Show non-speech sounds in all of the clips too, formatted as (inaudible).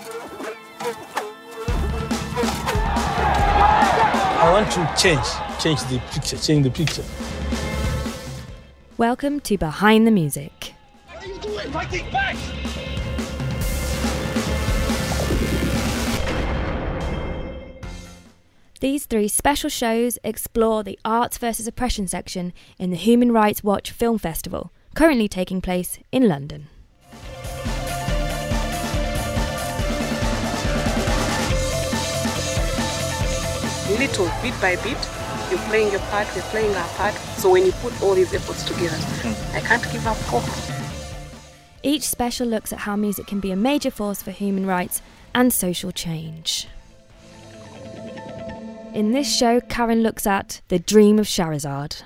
I want to change, change the picture, change the picture. Welcome to Behind the Music. What are you doing? Fighting back! These three special shows explore the arts versus oppression section in the Human Rights Watch Film Festival, currently taking place in London. Little bit by bit you're playing your part we're playing our part so when you put all these efforts together hmm. i can't give up hope Each special looks at how music can be a major force for human rights and social change. In this show, Karen looks at The Dream of Shahrazad.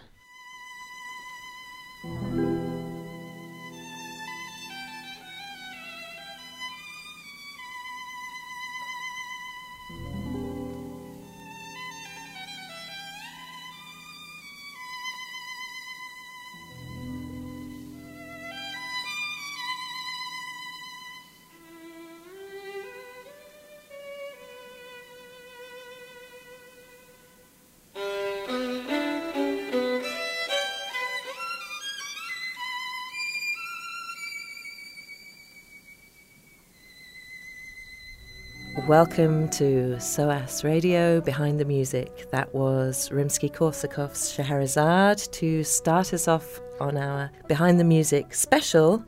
Welcome to SOAS Radio Behind the Music. That was Rimsky Korsakov's Scheherazade to start us off on our Behind the Music special,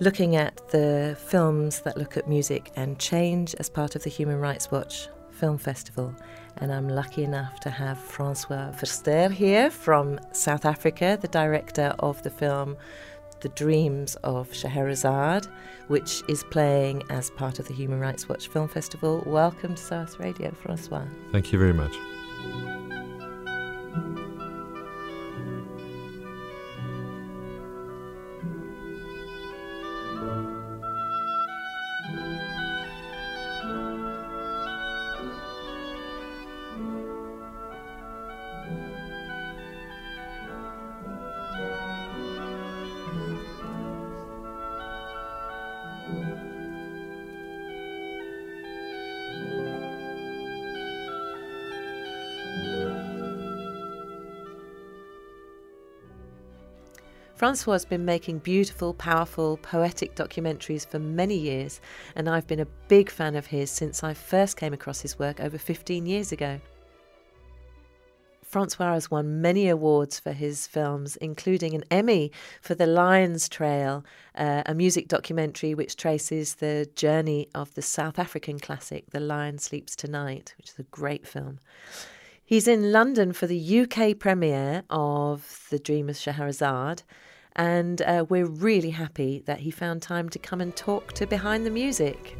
looking at the films that look at music and change as part of the Human Rights Watch Film Festival. And I'm lucky enough to have Francois Verster here from South Africa, the director of the film the Dreams of Scheherazade, which is playing as part of the Human Rights Watch Film Festival. Welcome to SOAS Radio, Francois. Thank you very much. Francois has been making beautiful, powerful, poetic documentaries for many years, and I've been a big fan of his since I first came across his work over 15 years ago. Francois has won many awards for his films, including an Emmy for The Lion's Trail, uh, a music documentary which traces the journey of the South African classic The Lion Sleeps Tonight, which is a great film. He's in London for the UK premiere of The Dream of Scheherazade, and uh, we're really happy that he found time to come and talk to Behind the Music.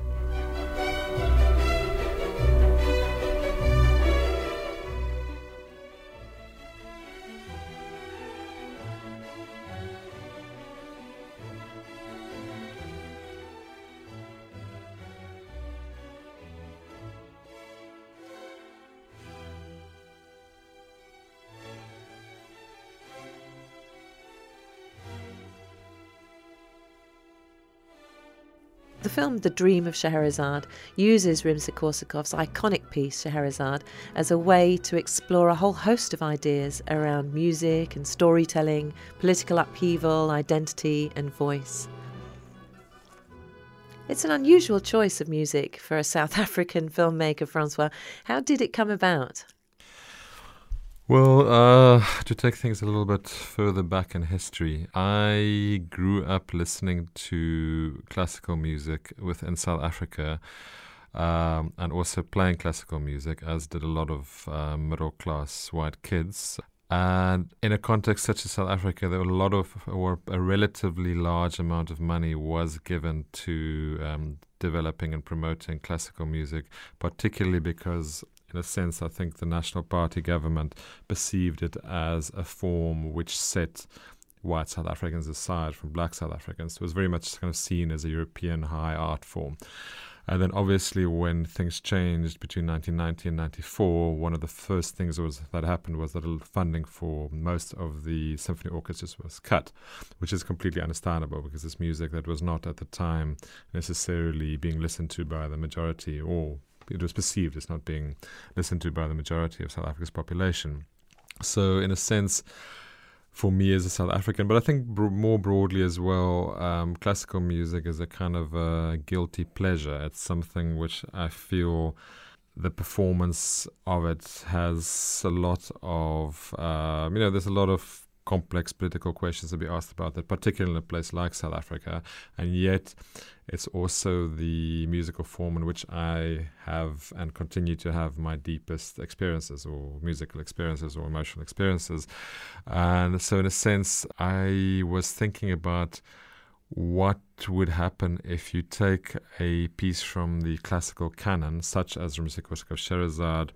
The film The Dream of Scheherazade uses Rimsky-Korsakov's iconic piece Scheherazade as a way to explore a whole host of ideas around music and storytelling, political upheaval, identity and voice. It's an unusual choice of music for a South (laughs) African filmmaker, Francois. How did it come about? Well, uh, to take things a little bit further back in history, I grew up listening to classical music within South Africa um, and also playing classical music, as did a lot of uh, middle class white kids. And in a context such as South Africa, there were a lot of, or a relatively large amount of money was given to um, developing and promoting classical music, particularly because in a sense, I think the National Party government perceived it as a form which set white South Africans aside from black South Africans. It was very much kind of seen as a European high art form. And then obviously when things changed between 1990 and 94, one of the first things was that happened was that funding for most of the symphony orchestras was cut, which is completely understandable because it's music that was not at the time necessarily being listened to by the majority or it was perceived as not being listened to by the majority of South Africa's population. So, in a sense, for me as a South African, but I think more broadly as well, um, classical music is a kind of a guilty pleasure. It's something which I feel the performance of it has a lot of, uh, you know, there's a lot of complex political questions to be asked about that, particularly in a place like South Africa. And yet, it's also the musical form in which I have and continue to have my deepest experiences, or musical experiences, or emotional experiences. And so, in a sense, I was thinking about what would happen if you take a piece from the classical canon, such as Rimsky-Korsakov's Scheherazade,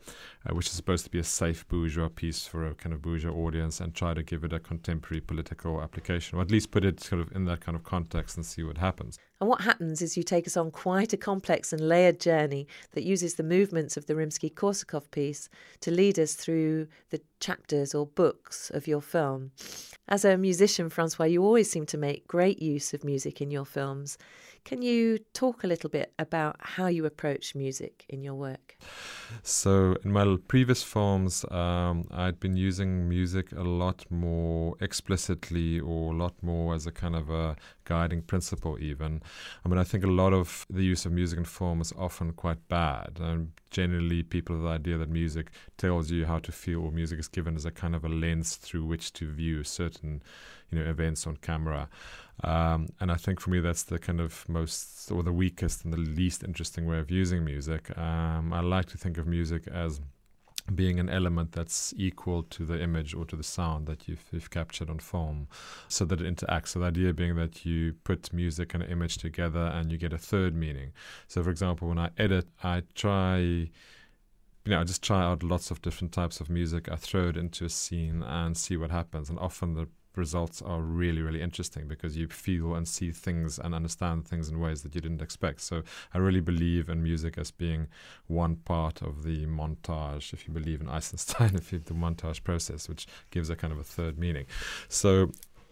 uh, which is supposed to be a safe bourgeois piece for a kind of bourgeois audience, and try to give it a contemporary political application, or at least put it sort of in that kind of context and see what happens. And what happens is you take us on quite a complex and layered journey that uses the movements of the Rimsky Korsakov piece to lead us through the chapters or books of your film. As a musician, Francois, you always seem to make great use of music in your films. Can you talk a little bit about how you approach music in your work? So, in my previous films, um, I'd been using music a lot more explicitly or a lot more as a kind of a guiding principle, even. I mean, I think a lot of the use of music in film is often quite bad. And generally, people have the idea that music tells you how to feel, or music is given as a kind of a lens through which to view certain you know events on camera. Um, and I think for me that's the kind of most or the weakest and the least interesting way of using music. Um, I like to think of music as being an element that's equal to the image or to the sound that you've, you've, captured on film so that it interacts. So the idea being that you put music and an image together and you get a third meaning. So for example, when I edit, I try you know, I just try out lots of different types of music. I throw it into a scene and see what happens. And often the results are really, really interesting because you feel and see things and understand things in ways that you didn't expect. So I really believe in music as being one part of the montage, if you believe in Eisenstein, (laughs) if you the montage process, which gives a kind of a third meaning. So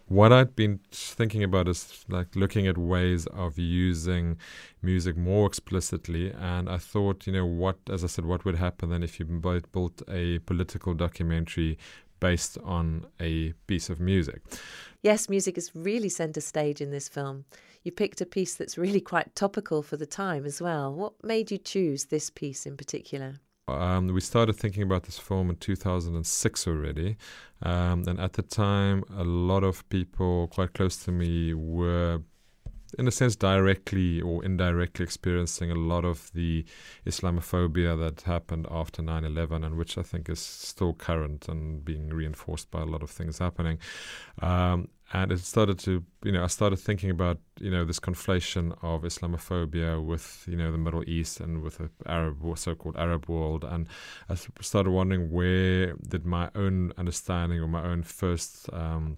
what I'd been thinking about is like looking at ways of using music more explicitly. And I thought, you know, what, as I said, what would happen then if you both built a political documentary based on a piece of music. Yes, music is really centre stage in this film. You picked a piece that's really quite topical for the time as well. What made you choose this piece in particular? Um, we started thinking about this film in 2006 already. Um, and at the time, a lot of people quite close to me were in a sense, directly or indirectly experiencing a lot of the Islamophobia that happened after 9 11, and which I think is still current and being reinforced by a lot of things happening. Um, and it started to, you know, I started thinking about, you know, this conflation of Islamophobia with, you know, the Middle East and with the Arab, so-called Arab world, and I started wondering where did my own understanding or my own first um,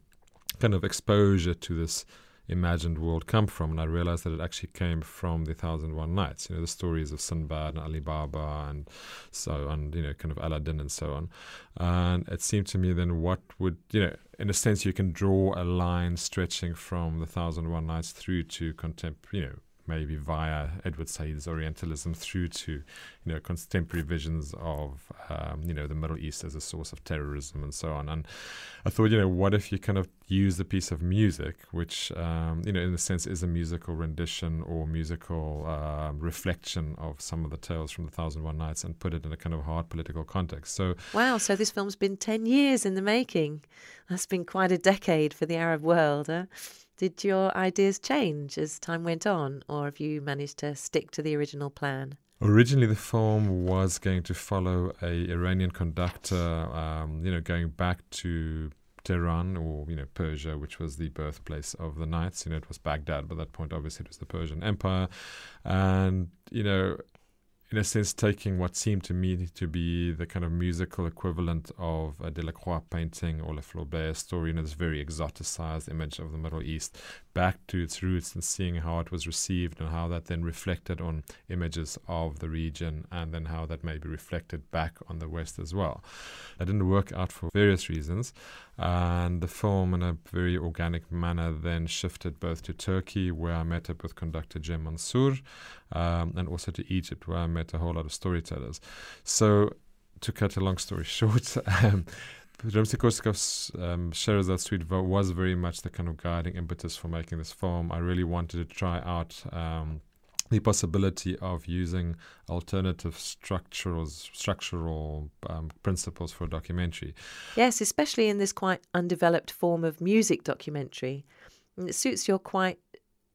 kind of exposure to this imagined world come from? And I realized that it actually came from the Thousand One Nights. You know, the stories of Sinbad and Ali Baba and so on, you know, kind of Aladdin and so on. And it seemed to me then what would, you know, in a sense, you can draw a line stretching from the Thousand One Nights through to contemporary, you know, maybe via Edward Said's Orientalism through to, you know, contemporary visions of, um, you know, the Middle East as a source of terrorism and so on. And I thought, you know, what if you kind of use a piece of music, which, um, you know, in a sense is a musical rendition or musical uh, reflection of some of the tales from the Thousand One Nights and put it in a kind of hard political context. So, wow, so this film's been 10 years in the making. That's been quite a decade for the Arab world. Huh? Did your ideas change as time went on, or have you managed to stick to the original plan? Originally, the film was going to follow a Iranian conductor, um, you know, going back to Tehran or you know Persia, which was the birthplace of the Knights. You know, it was Baghdad, but at that point, obviously, it was the Persian Empire, and you know, in a sense, taking what seemed to me to be the kind of musical equivalent of a Delacroix painting or Le Flaubert story, you know, this very exoticized image of the Middle East, back to its roots and seeing how it was received and how that then reflected on images of the region and then how that may be reflected back on the West as well. That didn't work out for various reasons, and the film, in a very organic manner, then shifted both to Turkey, where I met up with conductor Cem Mansur, um, and also to Egypt, where I met a whole lot of storytellers. So, to cut a long story (laughs) short, um, Rimsky-Korsakov's um, Scheherazade Suite was very much the kind of guiding impetus for making this film. I really wanted to try out um, the possibility of using alternative structural structural um, principles for a documentary. Yes, especially in this quite undeveloped form of music documentary. And it suits your quite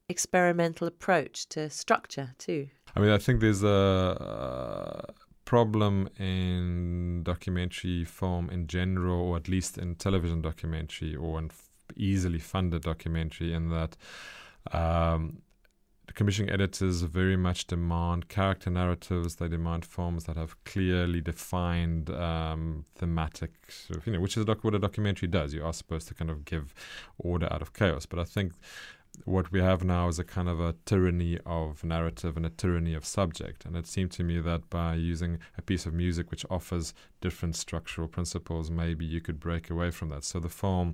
experimental approach to structure too. I mean, I think there's a, problem in documentary film in general, or at least in television documentary or in f- easily funded documentary, in that. Um, commissioning editors very much demand character narratives. They demand films that have clearly defined um, thematic, sort of, you know, which is doc- what a documentary does. You are supposed to kind of give order out of chaos. But I think what we have now is a kind of a tyranny of narrative and a tyranny of subject. And it seemed to me that by using a piece of music which offers different structural principles, maybe you could break away from that. So the film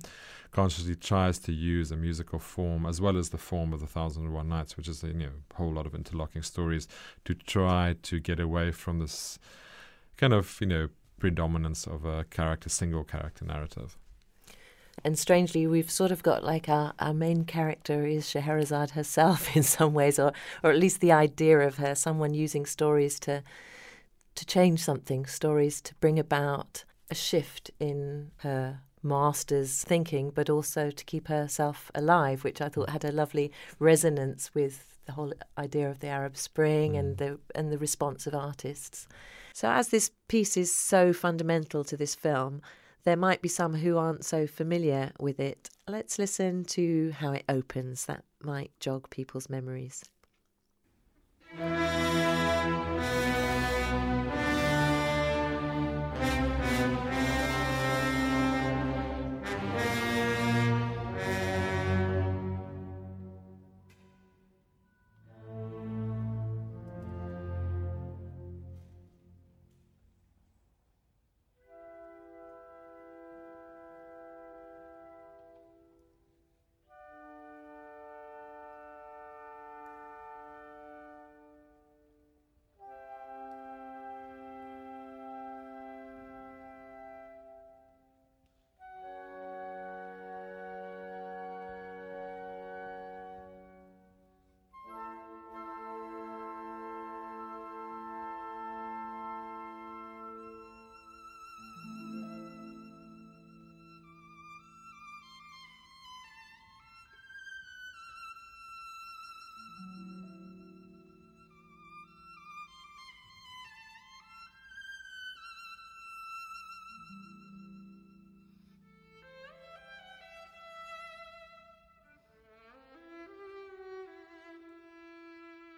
consciously tries to use a musical form as well as the form of the Thousand and One Nights, which is a you know, whole lot of interlocking stories, to try to get away from this kind of you know predominance of a character, single character narrative. And strangely, we've sort of got like our, our main character is Scheherazade herself (laughs) in some ways, or or at least the idea of her, someone using stories to to change something, stories to bring about a shift in her master's thinking, but also to keep herself alive, which I thought had a lovely resonance with the whole idea of the Arab Spring mm. and the and the response of artists. So as this piece is so fundamental to this film, there might be some who aren't so familiar with it. Let's listen to how it opens. That might jog people's memories.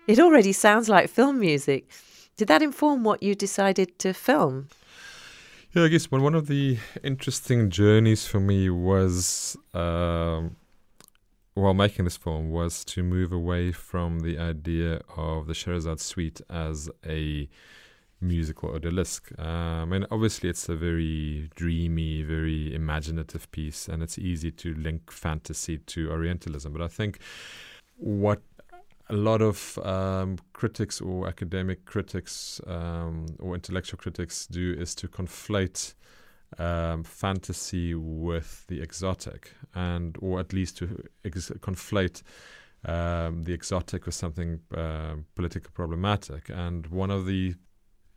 It already sounds like film music. Did that inform what you decided to film? Yeah, I guess one one of the interesting journeys for me was um, while making this film was to move away from the idea of the Scheherazade suite as a musical odalisque. Um, and obviously, it's a very dreamy, very imaginative piece, and it's easy to link fantasy to Orientalism. But I think what a lot of um, critics or academic critics um, or intellectual critics do is to conflate um, fantasy with the exotic, and or at least to ex- conflate um, the exotic with something uh, politically problematic. And one of the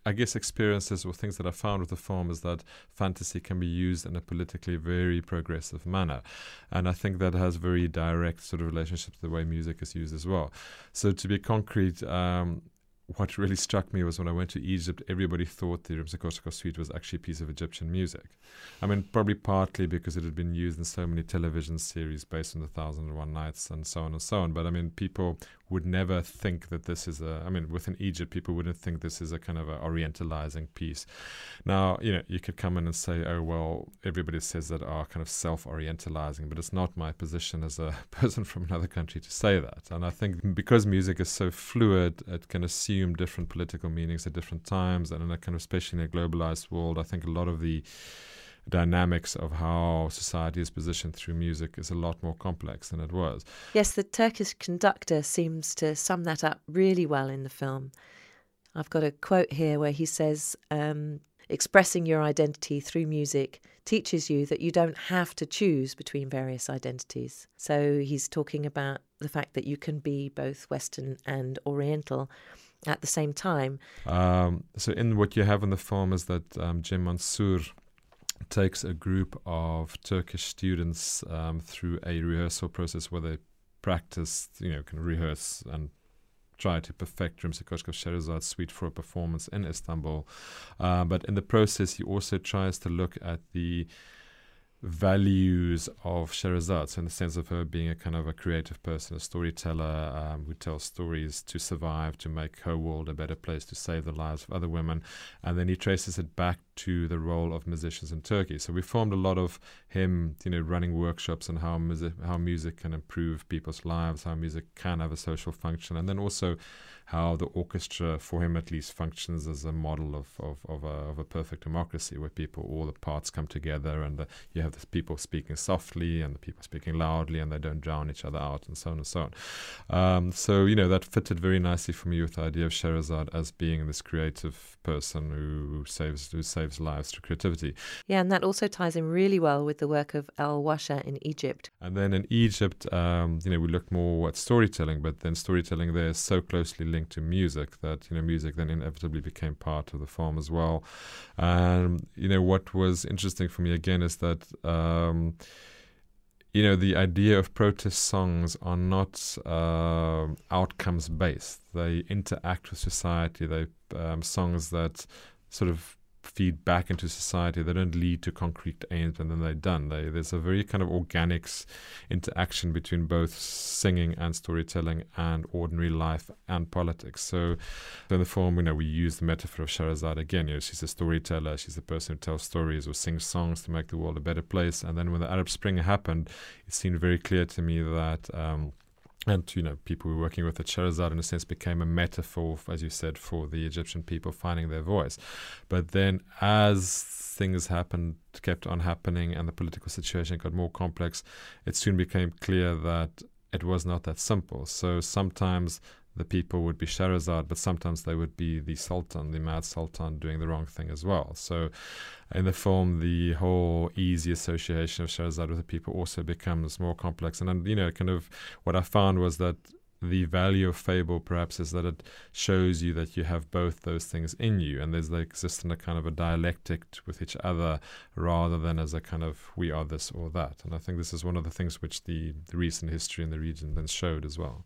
I guess experiences or things that I found with the film is that fantasy can be used in a politically very progressive manner. And I think that has very direct sort of relationship to the way music is used as well. So to be concrete, um, what really struck me was when I went to Egypt, everybody thought the Rimsky-Korsakov suite was actually a piece of Egyptian music. I mean, probably partly because it had been used in so many television series based on the Thousand and One Nights and so on and so on. But I mean, people would never think that this is a. I mean, within Egypt, people wouldn't think this is a kind of a orientalizing piece. Now, you know, you could come in and say, "Oh, well, everybody says that are kind of self-orientalizing," but it's not my position as a (laughs) person from another country to say that. And I think because music is so fluid, it can assume assume different political meanings at different times, and in a kind of especially in a globalized world, I think a lot of the dynamics of how society is positioned through music is a lot more complex than it was. Yes, the Turkish conductor seems to sum that up really well in the film. I've got a quote here where he says, um, Expressing your identity through music teaches you that you don't have to choose between various identities. So he's talking about the fact that you can be both Western and Oriental at the same time. Um, so, in what you have in the film is that um, Mansur takes a group of Turkish students um, through a rehearsal process where they practice, you know, can rehearse and try to perfect Rimsky-Korsakov Scheherazade suite for a performance in Istanbul. Uh, but in the process, he also tries to look at the values of Sherazade, so in the sense of her being a kind of a creative person, a storyteller um, who tells stories to survive, to make her world a better place, to save the lives of other women. And then he traces it back to the role of musicians in Turkey. So we formed a lot of him, you know, running workshops on how music, how music can improve people's lives, how music can have a social function, and then also how the orchestra, for him at least, functions as a model of, of, of, a, of a perfect democracy where people, all the parts come together and the, you have the people speaking softly and the people speaking loudly and they don't drown each other out and so on and so on. Um, so, you know, that fitted very nicely for me with the idea of Sherazade as being this creative person who saves, who saves lives to creativity. Yeah, and that also ties in really well with the work of Al Warsha in Egypt. And then in Egypt, um, you know, we look more at storytelling, but then storytelling there is so closely linked to music that you know music then inevitably became part of the film as well. And you know what was interesting for me again is that. Um, you know the idea of protest songs are not uh, outcomes based they interact with society they um, songs that sort of feed back into society. They don't lead to concrete aims and then they're done. They, there's a very kind of organic interaction between both singing and storytelling and ordinary life and politics. So in the form, you know, we use the metaphor of Shahrazad again. You know, she's a storyteller. She's a person who tells stories or sings songs to make the world a better place. And then when the Arab Spring happened, it seemed very clear to me that. Um, and you know people were working with the Sherazade, in a sense, became a metaphor, as you said, for the Egyptian people finding their voice. But then, as things happened, kept on happening, and the political situation got more complex, it soon became clear that it was not that simple. So sometimes the people would be Sherazade, but sometimes they would be the Sultan, the mad Sultan, doing the wrong thing as well. So in the film, the whole easy association of Sherazade with the people also becomes more complex. And, you know, kind of what I found was that the value of fable perhaps is that it shows you that you have both those things in you and there's they exist in a kind of a dialectic with each other rather than as a kind of we are this or that and i think this is one of the things which the, the recent history in the region then showed as well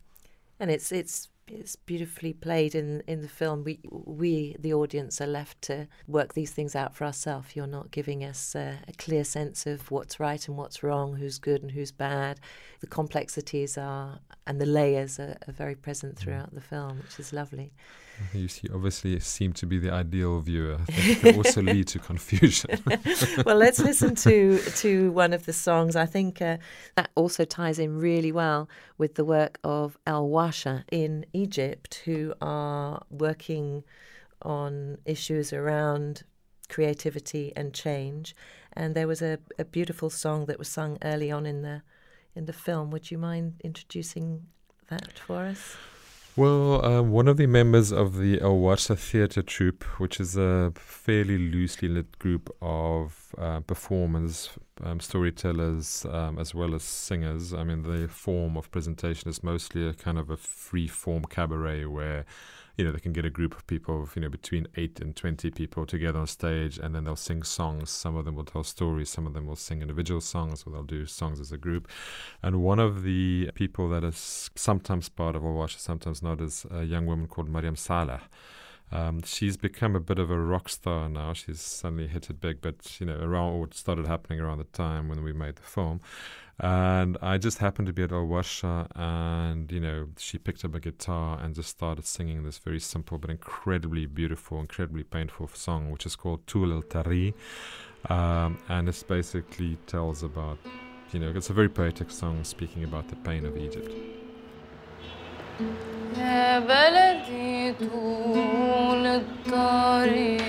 and it's it's it's beautifully played in in the film. We we the audience are left to work these things out for ourselves. You're not giving us uh, a clear sense of what's right and what's wrong, who's good and who's bad. The complexities are and the layers are, are very present throughout the film, which is lovely. (laughs) You see, obviously seem to be the ideal viewer. It can also (laughs) lead to confusion. (laughs) well, let's listen to to one of the songs. I think uh, that also ties in really well with the work of Al Warsha in Egypt, who are working on issues around creativity and change. And there was a, a beautiful song that was sung early on in the in the film. Would you mind introducing that for us? Well, um, one of the members of the Al Warsha Theatre Troupe, which is a fairly loosely lit group of uh, performers, um, storytellers, um, as well as singers. I mean, the form of presentation is mostly a kind of a free form cabaret where you know, they can get a group of people, you know, between eight and 20 people together on stage, and then they'll sing songs. Some of them will tell stories, some of them will sing individual songs, or they'll do songs as a group. And one of the people that is sometimes part of Al sometimes not, is a young woman called Mariam Saleh. Um, she's become a bit of a rock star now. She's suddenly hit it big, but you know, around what started happening around the time when we made the film. And I just happened to be at Al Warsha, and you know, she picked up a guitar and just started singing this very simple but incredibly beautiful, incredibly painful song, which is called Tul El Tari. Um, and it basically tells about, you know, it's a very poetic song speaking about the pain of Egypt. يا بلدي طول الطريق.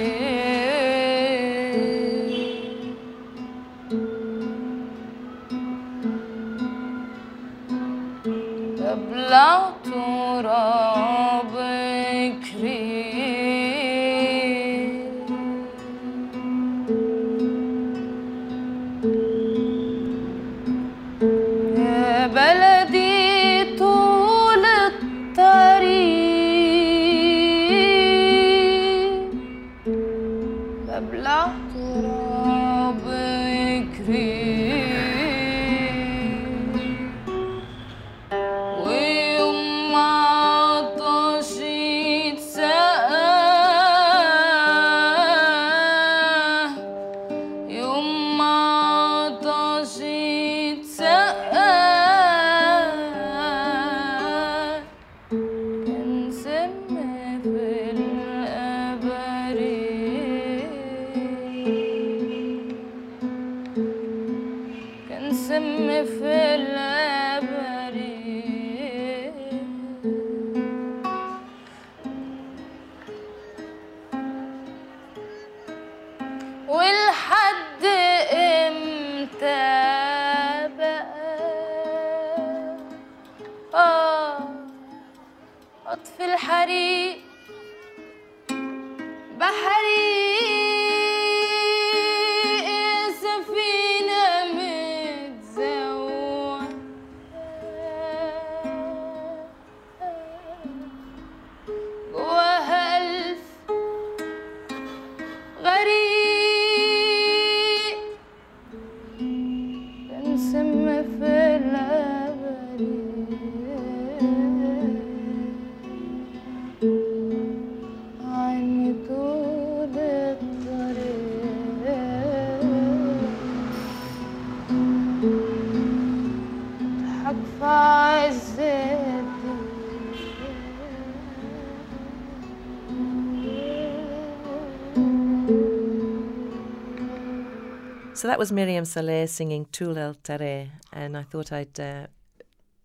تبلع تراب Hare So that was Miriam Saleh singing Tul El Tare, and I thought I'd uh,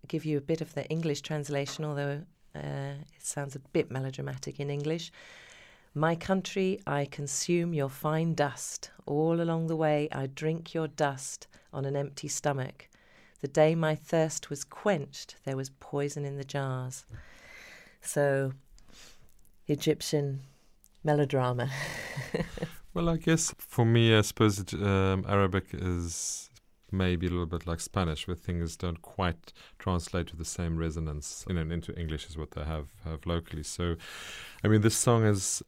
give you a bit of the English translation, although uh, it sounds a bit melodramatic in English. My country, I consume your fine dust. All along the way, I drink your dust on an empty stomach. The day my thirst was quenched, there was poison in the jars. So, Egyptian melodrama. (laughs) Well, I guess for me, I suppose it, um, Arabic is maybe a little bit like Spanish, where things don't quite translate to the same resonance you know, into English as what they have have locally. So, I mean, this song is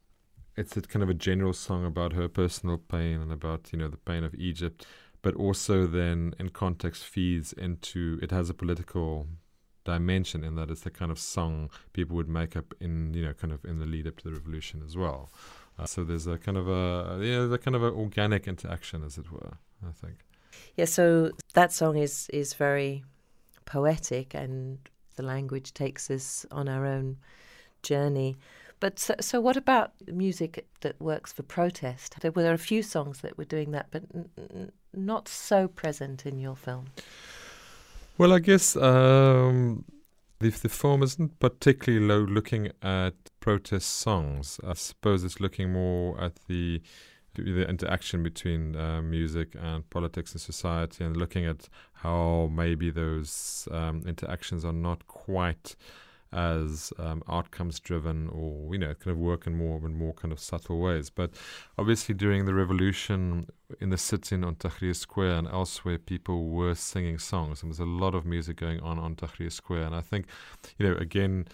it's a kind of a general song about her personal pain and about you know the pain of Egypt, but also then in context feeds into it has a political dimension in that it's the kind of song people would make up in you know kind of in the lead up to the revolution as well. Uh, so there's a kind of a yeah, the kind of an organic interaction, as it were. I think. Yeah, so that song is is very poetic, and the language takes us on our own journey. But so, so what about music that works for protest? There were a few songs that were doing that, but n- n- not so present in your film. Well, I guess um, the, the film isn't particularly low looking at protest songs. I suppose it's looking more at the the interaction between uh, music and politics and society, and looking at how maybe those um, interactions are not quite as um, outcomes driven or you know kind of work in more in more kind of subtle ways but obviously during the revolution in the sitting on Tahrir Square and elsewhere people were singing songs and there's a lot of music going on on Tahrir Square and I think you know again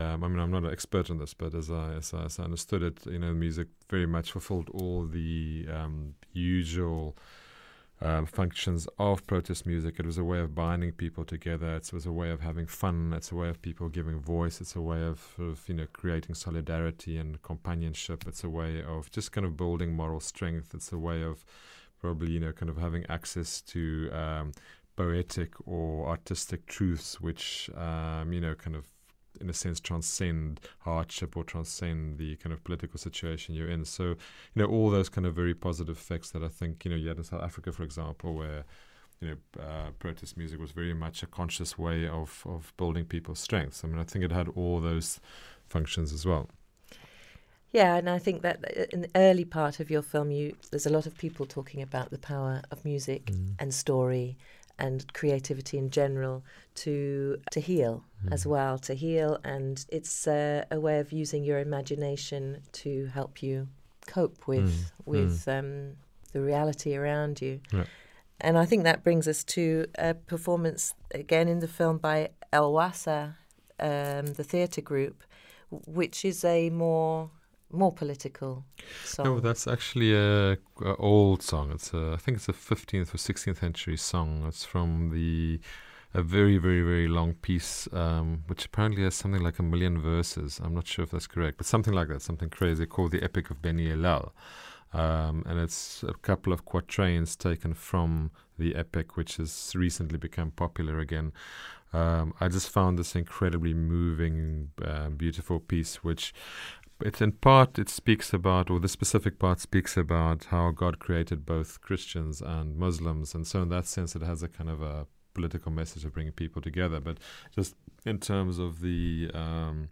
Um, I mean, I'm not an expert on this, but as I, as I, as I understood it, you know, music very much fulfilled all the um, usual um, functions of protest music. It was a way of binding people together. It was a way of having fun. It's a way of people giving voice. It's a way of, of you know creating solidarity and companionship. It's a way of just kind of building moral strength. It's a way of probably you know kind of having access to um, poetic or artistic truths, which um, you know kind of in a sense transcend hardship or transcend the kind of political situation you're in. So, you know, all those kind of very positive effects that I think, you know, you had in South Africa, for example, where, you know, uh, protest music was very much a conscious way of, of building people's strengths. I mean, I think it had all those functions as well. Yeah, and I think that in the early part of your film, you there's a lot of people talking about the power of music mm. and story and creativity in general to to heal mm. as well to heal and it's uh, a way of using your imagination to help you cope with mm. with. Um, the reality around you yeah. and I think that brings us to a performance again in the film by El Warsha um, the theatre group which is a more more political song. No, that's actually a, a old song. It's a, I think it's a 15th or 16th century song. It's from the a very very very long piece, um, which apparently has something like a million verses. I'm not sure if that's correct, but something like that, something crazy called the Epic of Beni Hilal. Um, and it's a couple of quatrains taken from the epic, which has recently become popular again. Um, I just found this incredibly moving, uh, beautiful piece, which it's in part it speaks about, or the specific part speaks about how God created both Christians and Muslims, and so in that sense, it has a kind of a political message of bringing people together. But just in terms of the um,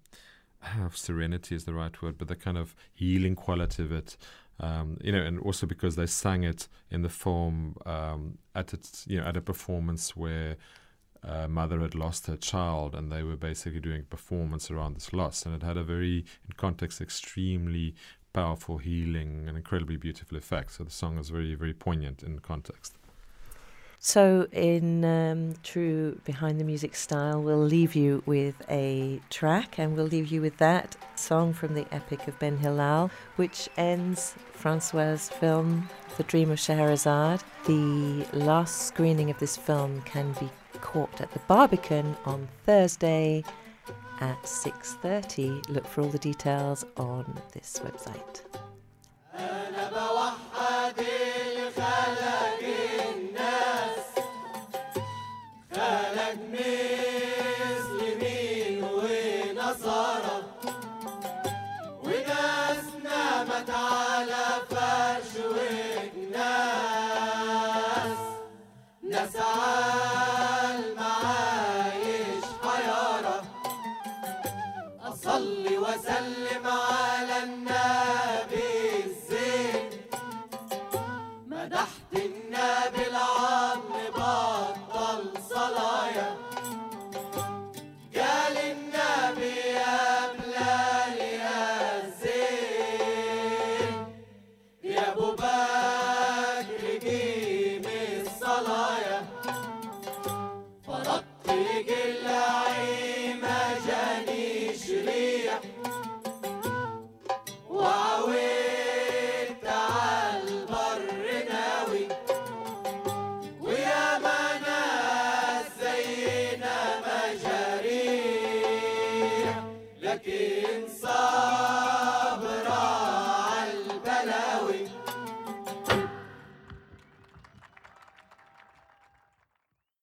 serenity is the right word, but the kind of healing quality of it. Um, you know, and also because they sang it in the form um, at its, you know, at a performance where uh, mother had lost her child, and they were basically doing a performance around this loss, and it had a very, in context, extremely powerful, healing, and incredibly beautiful effect. So the song is very, very poignant in context. So, in um, true behind the music style, we'll leave you with a track, and we'll leave you with that song from the Epic of Ben Hilal, which ends Francois' film, The Dream of Scheherazade. The last screening of this film can be caught at the Barbican on Thursday at 6:30. Look for all the details on this website.